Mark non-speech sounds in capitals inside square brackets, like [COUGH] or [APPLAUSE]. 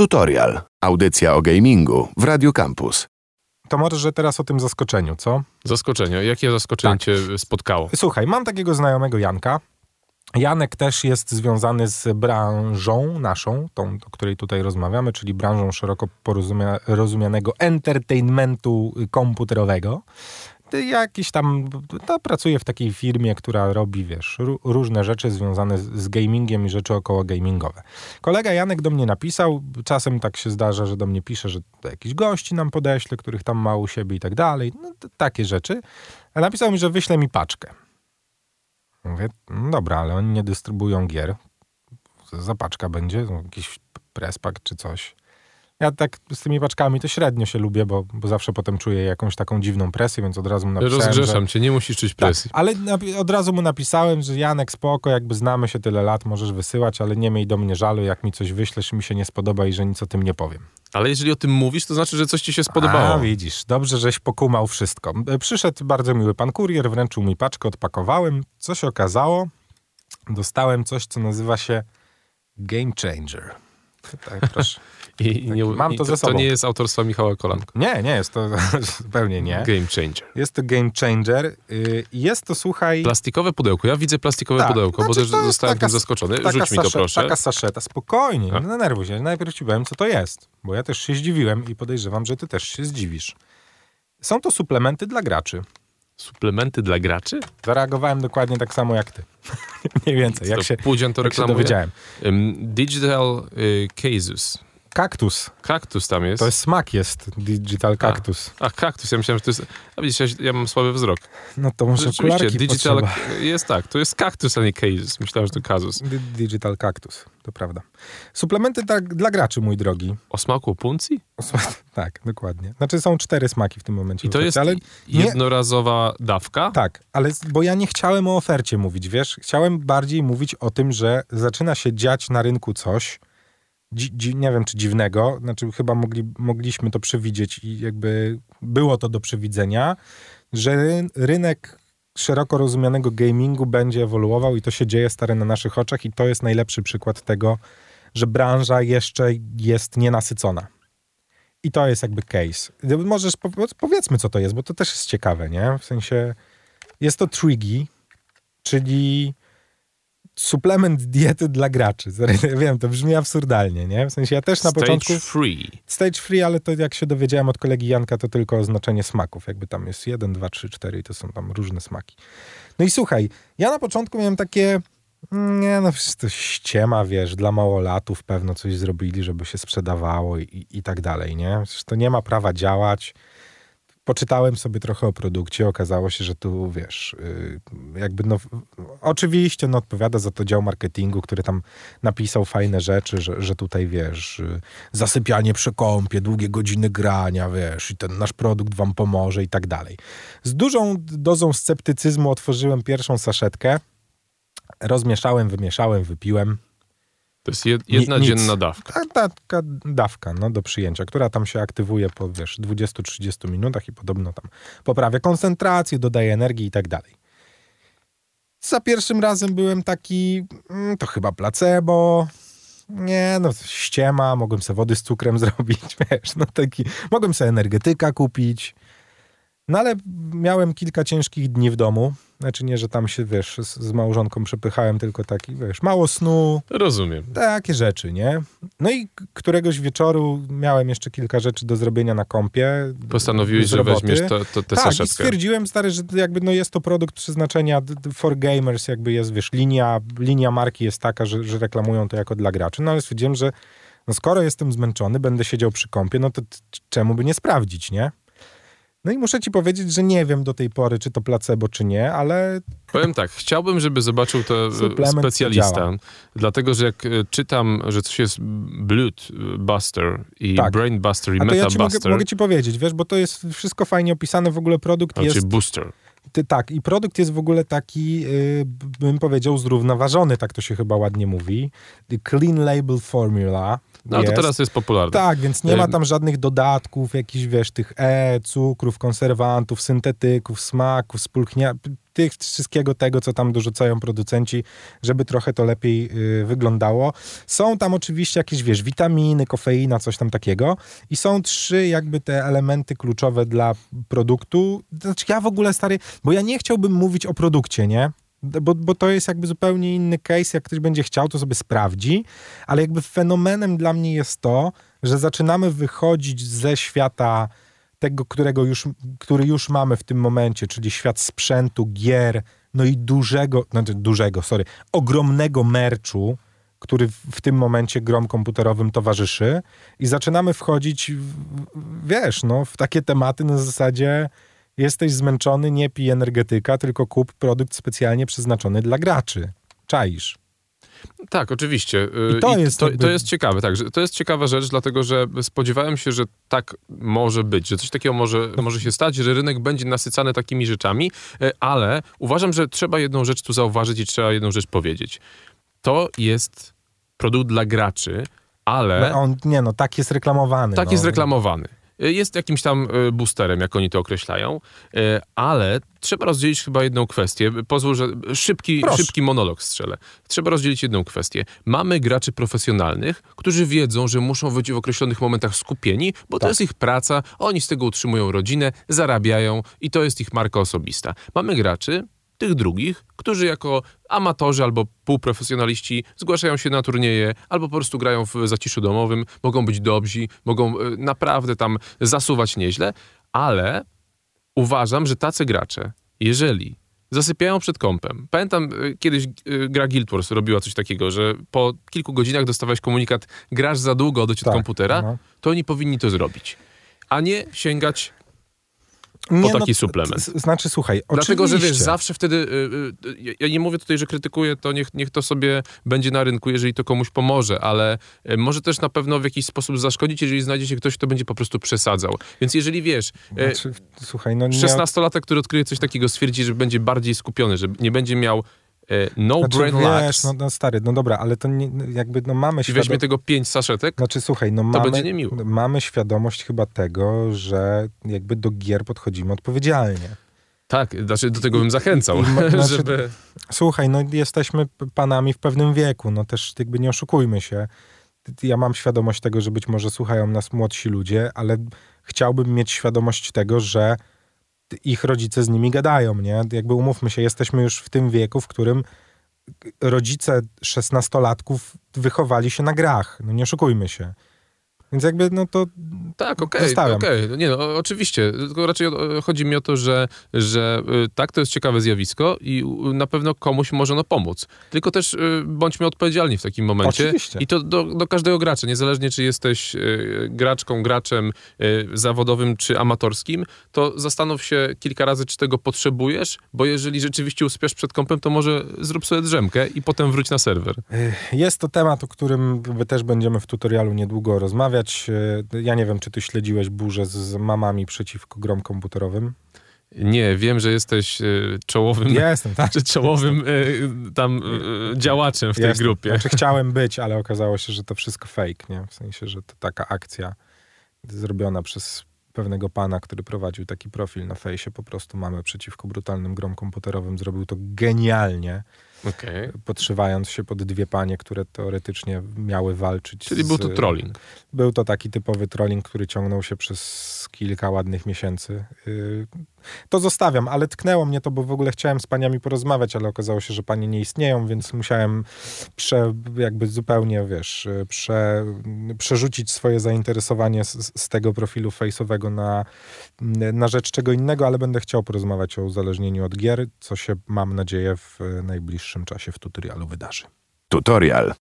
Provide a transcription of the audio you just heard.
Tutorial. Audycja o gamingu w Radio Campus. To może teraz o tym zaskoczeniu, co? Zaskoczenie. Jakie zaskoczenie Tak. cię spotkało? Słuchaj, mam takiego znajomego Janka. Janek też jest związany z branżą naszą, tą, o której tutaj rozmawiamy, czyli branżą szeroko porozumia- rozumianego entertainmentu komputerowego. Jakiś tam, no, pracuje w takiej firmie, która robi, wiesz, ró- różne rzeczy związane z, gamingiem i rzeczy około gamingowe. Kolega Janek do mnie napisał, czasem tak się zdarza, że do mnie pisze, że jakiś gości nam podeśle, których tam ma u siebie i tak dalej, no, takie rzeczy. A napisał mi, że wyśle mi paczkę. Mówię, no dobra, ale oni nie dystrybuują gier. Co Za paczka będzie No, jakiś prespak czy coś. Ja tak z tymi paczkami to średnio się lubię, bo, bo zawsze potem czuję jakąś taką dziwną presję, więc od razu mu napisałem, Rozgrzeszam że... cię, nie musisz czuć Tak, presji. ale napi- od razu mu napisałem, że Janek spoko, jakby znamy się tyle lat, możesz wysyłać, ale nie miej do mnie żalu, jak mi coś wyślesz mi się nie spodoba i że nic o tym nie powiem. Ale jeżeli o tym mówisz, to znaczy, że coś ci się spodobało. A, widzisz, dobrze, żeś pokumał wszystko. E, Przyszedł bardzo miły pan kurier, wręczył mi paczkę, odpakowałem. Co się okazało? Dostałem coś, co nazywa się Game Changer. [LAUGHS] Tak, proszę. I nie, mam i to ze to, sobą. to nie jest autorstwa Michała Kolanko. Nie, nie, jest to [LAUGHS] zupełnie nie. Game changer. Jest to Game Changer. y, i Jest to, słuchaj... Plastikowe pudełko. Ja widzę plastikowe Tak, pudełko, bo znaczy też to jest zostałem taka- tym zaskoczony. taka Rzuć mi to proszę. Taka saszeta, spokojnie, A. nie denerwuj się. Najpierw ci powiem, co to jest, bo ja też się zdziwiłem i podejrzewam, że ty też się zdziwisz. Są to suplementy dla graczy. Suplementy dla graczy? Zareagowałem dokładnie tak samo jak ty. [LAUGHS] Mniej więcej, jak to się, Pudzian to jak się dowiedziałem. Ym, Digital y, Casus. Kaktus. Kaktus tam jest. To jest smak jest, Digital Cactus. A, kaktus. Ja myślałem, że to jest... A widzisz, ja, ja mam słaby wzrok. No to może okularki digital potrzeba. jest tak. To jest kaktus, a nie casus. Myślałem, że to kazus. Di- Digital Cactus, to prawda. Suplementy dla, dla graczy, mój drogi. O smaku puncji? [LAUGHS] Tak, dokładnie. Znaczy są cztery smaki w tym momencie. I to jest ale nie- jednorazowa dawka? Tak, ale bo ja nie chciałem o ofercie mówić, wiesz? Chciałem bardziej mówić o tym, że zaczyna się dziać na rynku coś, dzi, dzi, nie wiem czy dziwnego, znaczy chyba mogli, mogliśmy to przewidzieć i jakby było to do przewidzenia, że ry, rynek szeroko rozumianego gamingu będzie ewoluował i to się dzieje stare na naszych oczach i to jest najlepszy przykład tego, że branża jeszcze jest nienasycona. I to jest jakby case. Możesz, po- powiedzmy co to jest, bo to też jest ciekawe, nie? W sensie jest to Triggy, czyli suplement diety dla graczy. [LAUGHS] Ja wiem, to brzmi absurdalnie, nie? W sensie ja też na Stage początku... free. Stage free, ale to jak się dowiedziałem od kolegi Janka, to tylko oznaczenie smaków. Jakby tam jest 1, 2, 3, 4 i to są tam różne smaki. No i słuchaj, ja na początku miałem takie, mm, nie no, to ściema, wiesz, dla małolatów pewno coś zrobili, żeby się sprzedawało i, i, i tak dalej, nie? Przecież to nie ma prawa działać. Poczytałem sobie trochę o produkcie, okazało się, że tu, wiesz, yy, jakby no, oczywiście no, odpowiada za to dział marketingu, który tam napisał fajne rzeczy, że, że tutaj, wiesz, yy, zasypianie przy kąpie, długie godziny grania, wiesz, i ten nasz produkt wam pomoże i tak dalej. Z dużą dozą sceptycyzmu otworzyłem pierwszą saszetkę, rozmieszałem, wymieszałem, wypiłem. To jest jed, jedna Ni- nic. dzienna dawka. Ta, taka dawka no, do przyjęcia, która tam się aktywuje po wiesz, 20-30 minutach i podobno tam poprawia koncentrację, dodaje energii i tak dalej. Za pierwszym razem byłem taki, mm, to chyba placebo. Nie, no ściema, mogłem sobie wody z cukrem [LAUGHS] zrobić, wiesz, no taki, mogłem sobie energetyka kupić. No ale miałem kilka ciężkich dni w domu. Znaczy nie, że tam się, wiesz, z, z małżonką przepychałem, tylko taki, wiesz, mało snu, Rozumiem. takie rzeczy, nie? No i któregoś wieczoru miałem jeszcze kilka rzeczy do zrobienia na kompie. Postanowiłeś, że weźmiesz to, to, tę Tak, i saszetkę. stwierdziłem, stary, że jakby no jest to produkt przeznaczenia for gamers, jakby jest, wiesz, linia, linia marki jest taka, że, że reklamują to jako dla graczy, no ale stwierdziłem, że no skoro jestem zmęczony, będę siedział przy kąpie, no to czemu by nie sprawdzić, nie? No i muszę ci powiedzieć, że nie wiem do tej pory, czy to placebo, czy nie, ale Powiem tak, chciałbym, żeby zobaczył to e, specjalista, dlatego że jak e, czytam, że coś jest Blood Buster i Tak. Brain Buster i a to ja Meta ci mogę, Buster, mogę ci powiedzieć, wiesz, bo to jest wszystko fajnie opisane, w ogóle produkt znaczy jest... Booster. Ty, tak, i produkt jest w ogóle taki, yy, bym powiedział, zrównoważony, tak to się chyba ładnie mówi. The Clean Label Formula. No ale to jest. teraz jest popularne. Tak, więc nie ma Ym. tam żadnych dodatków, jakichś, wiesz, tych E, cukrów, konserwantów, syntetyków, smaków, spulchnia. Ty tych, wszystkiego tego, co tam dorzucają producenci, żeby trochę to lepiej y, wyglądało. Są tam oczywiście jakieś, wiesz, witaminy, kofeina, coś tam takiego i są trzy jakby te elementy kluczowe dla produktu. Znaczy ja w ogóle, stary, bo ja nie chciałbym mówić o produkcie, nie? Bo, bo to jest jakby zupełnie inny case. Jak ktoś będzie chciał, to sobie sprawdzi, ale jakby fenomenem dla mnie jest to, że zaczynamy wychodzić ze świata tego, którego już, który już mamy w tym momencie, czyli świat sprzętu, gier, no i dużego, znaczy dużego, sorry, ogromnego merczu, który w, tym momencie grom komputerowym towarzyszy i zaczynamy wchodzić, w, wiesz, no, w takie tematy na zasadzie jesteś zmęczony, nie pij energetyka, tylko kup produkt specjalnie przeznaczony dla graczy. Czaisz. Tak, oczywiście. I to jest to, jakby- to jest ciekawe, tak. To jest ciekawa rzecz, dlatego że spodziewałem się, że tak może być, że coś takiego może, może się stać, że rynek będzie nasycany takimi rzeczami, e, ale uważam, że trzeba jedną rzecz tu zauważyć i trzeba jedną rzecz powiedzieć. To jest produkt dla graczy, ale No, on, nie no, tak jest reklamowany. tak no. jest reklamowany. E, Jest jakimś tam e, boosterem, jak oni to określają, e, ale trzeba rozdzielić chyba jedną kwestię. Pozwól, że szybki, Proszę. szybki monolog strzelę. Trzeba rozdzielić jedną kwestię. Mamy graczy profesjonalnych, którzy wiedzą, że muszą być w określonych momentach skupieni, bo to Tak. jest ich praca, oni z tego utrzymują rodzinę, zarabiają i to jest ich marka osobista. Mamy graczy, tych drugich, którzy jako amatorzy albo półprofesjonaliści zgłaszają się na turnieje albo po prostu grają w zaciszu domowym, mogą być dobrzy, mogą e, naprawdę tam zasuwać nieźle, ale uważam, że tacy gracze, jeżeli zasypiają przed kąpem. Pamiętam, e, kiedyś e, gra Guild Wars robiła coś takiego, że po kilku godzinach dostawałeś komunikat, grasz za długo, odejdź od Tak, komputera, no. to oni powinni to zrobić. A nie sięgać Nie, taki no, suplement. Znaczy, słuchaj, Dlatego, że wiesz, zawsze wtedy. y, y, y, Ja nie mówię tutaj, że krytykuję, to niech, niech to sobie będzie na rynku, jeżeli to komuś pomoże, ale y, może też na pewno w jakiś sposób zaszkodzić, jeżeli znajdzie się ktoś, kto będzie po prostu przesadzał. Więc jeżeli wiesz, y, Znaczy, słuchaj, no nie... 16-latek, który odkryje coś takiego, stwierdzi, że będzie bardziej skupiony, że nie będzie miał no Znaczy, brain wiesz, lax no, no stary, no dobra, ale to nie, jakby, no mamy i świadomość... weźmie tego 5 saszetek, Znaczy, słuchaj, no mamy, będzie niemiło. mamy świadomość chyba tego, że jakby do gier podchodzimy odpowiedzialnie. tak, znaczy do tego bym zachęcał, I- i [LAUGHS] znaczy- żeby... Słuchaj, no jesteśmy panami w pewnym wieku, no też jakby nie oszukujmy się. Ja mam świadomość tego, że być może słuchają nas młodsi ludzie, ale chciałbym mieć świadomość tego, że ich rodzice z nimi gadają, nie? Jakby umówmy się, jesteśmy już w tym wieku, w którym rodzice szesnastolatków wychowali się na grach. No nie oszukujmy się. Więc jakby, no to Tak, okej, okej. No Nie no, oczywiście. Tylko raczej chodzi mi o to, że, że y, tak, to jest ciekawe zjawisko i na pewno komuś może ono pomóc. Tylko też y, bądźmy odpowiedzialni w takim momencie. Oczywiście. I to do, do każdego gracza, niezależnie czy jesteś y, graczką, graczem zawodowym czy amatorskim, to zastanów się kilka razy, czy tego potrzebujesz, bo jeżeli rzeczywiście uspiesz przed kąpem, to może zrób sobie drzemkę i potem wróć na serwer. Jest to temat, o którym my też będziemy w tutorialu niedługo rozmawiać. Ja nie wiem, czy ty śledziłeś burzę z- mamami przeciwko grom komputerowym. Nie, wiem, że jesteś y, czołowym Jestem, tak? [LAUGHS] czy czołowym y, tam y, działaczem w tej grupie. Znaczy [LAUGHS] chciałem być, ale okazało się, że to wszystko fake, nie? W sensie, że to taka akcja zrobiona przez pewnego pana, który prowadził taki profil na fejsie, po prostu mamy przeciwko brutalnym grom komputerowym, zrobił to genialnie, Okej. podszywając się pod dwie panie, które teoretycznie miały walczyć Czyli z, był to trolling. Był to taki typowy trolling, który ciągnął się przez kilka ładnych miesięcy. To zostawiam, ale tknęło mnie to, bo w ogóle chciałem z paniami porozmawiać, ale okazało się, że panie nie istnieją, więc musiałem prze, jakby zupełnie, wiesz, prze, przerzucić swoje zainteresowanie z, z tego profilu face'owego na, na rzecz czego innego, ale będę chciał porozmawiać o uzależnieniu od gier, co się, mam nadzieję, w najbliższym czasie w tutorialu wydarzy. Tutorial.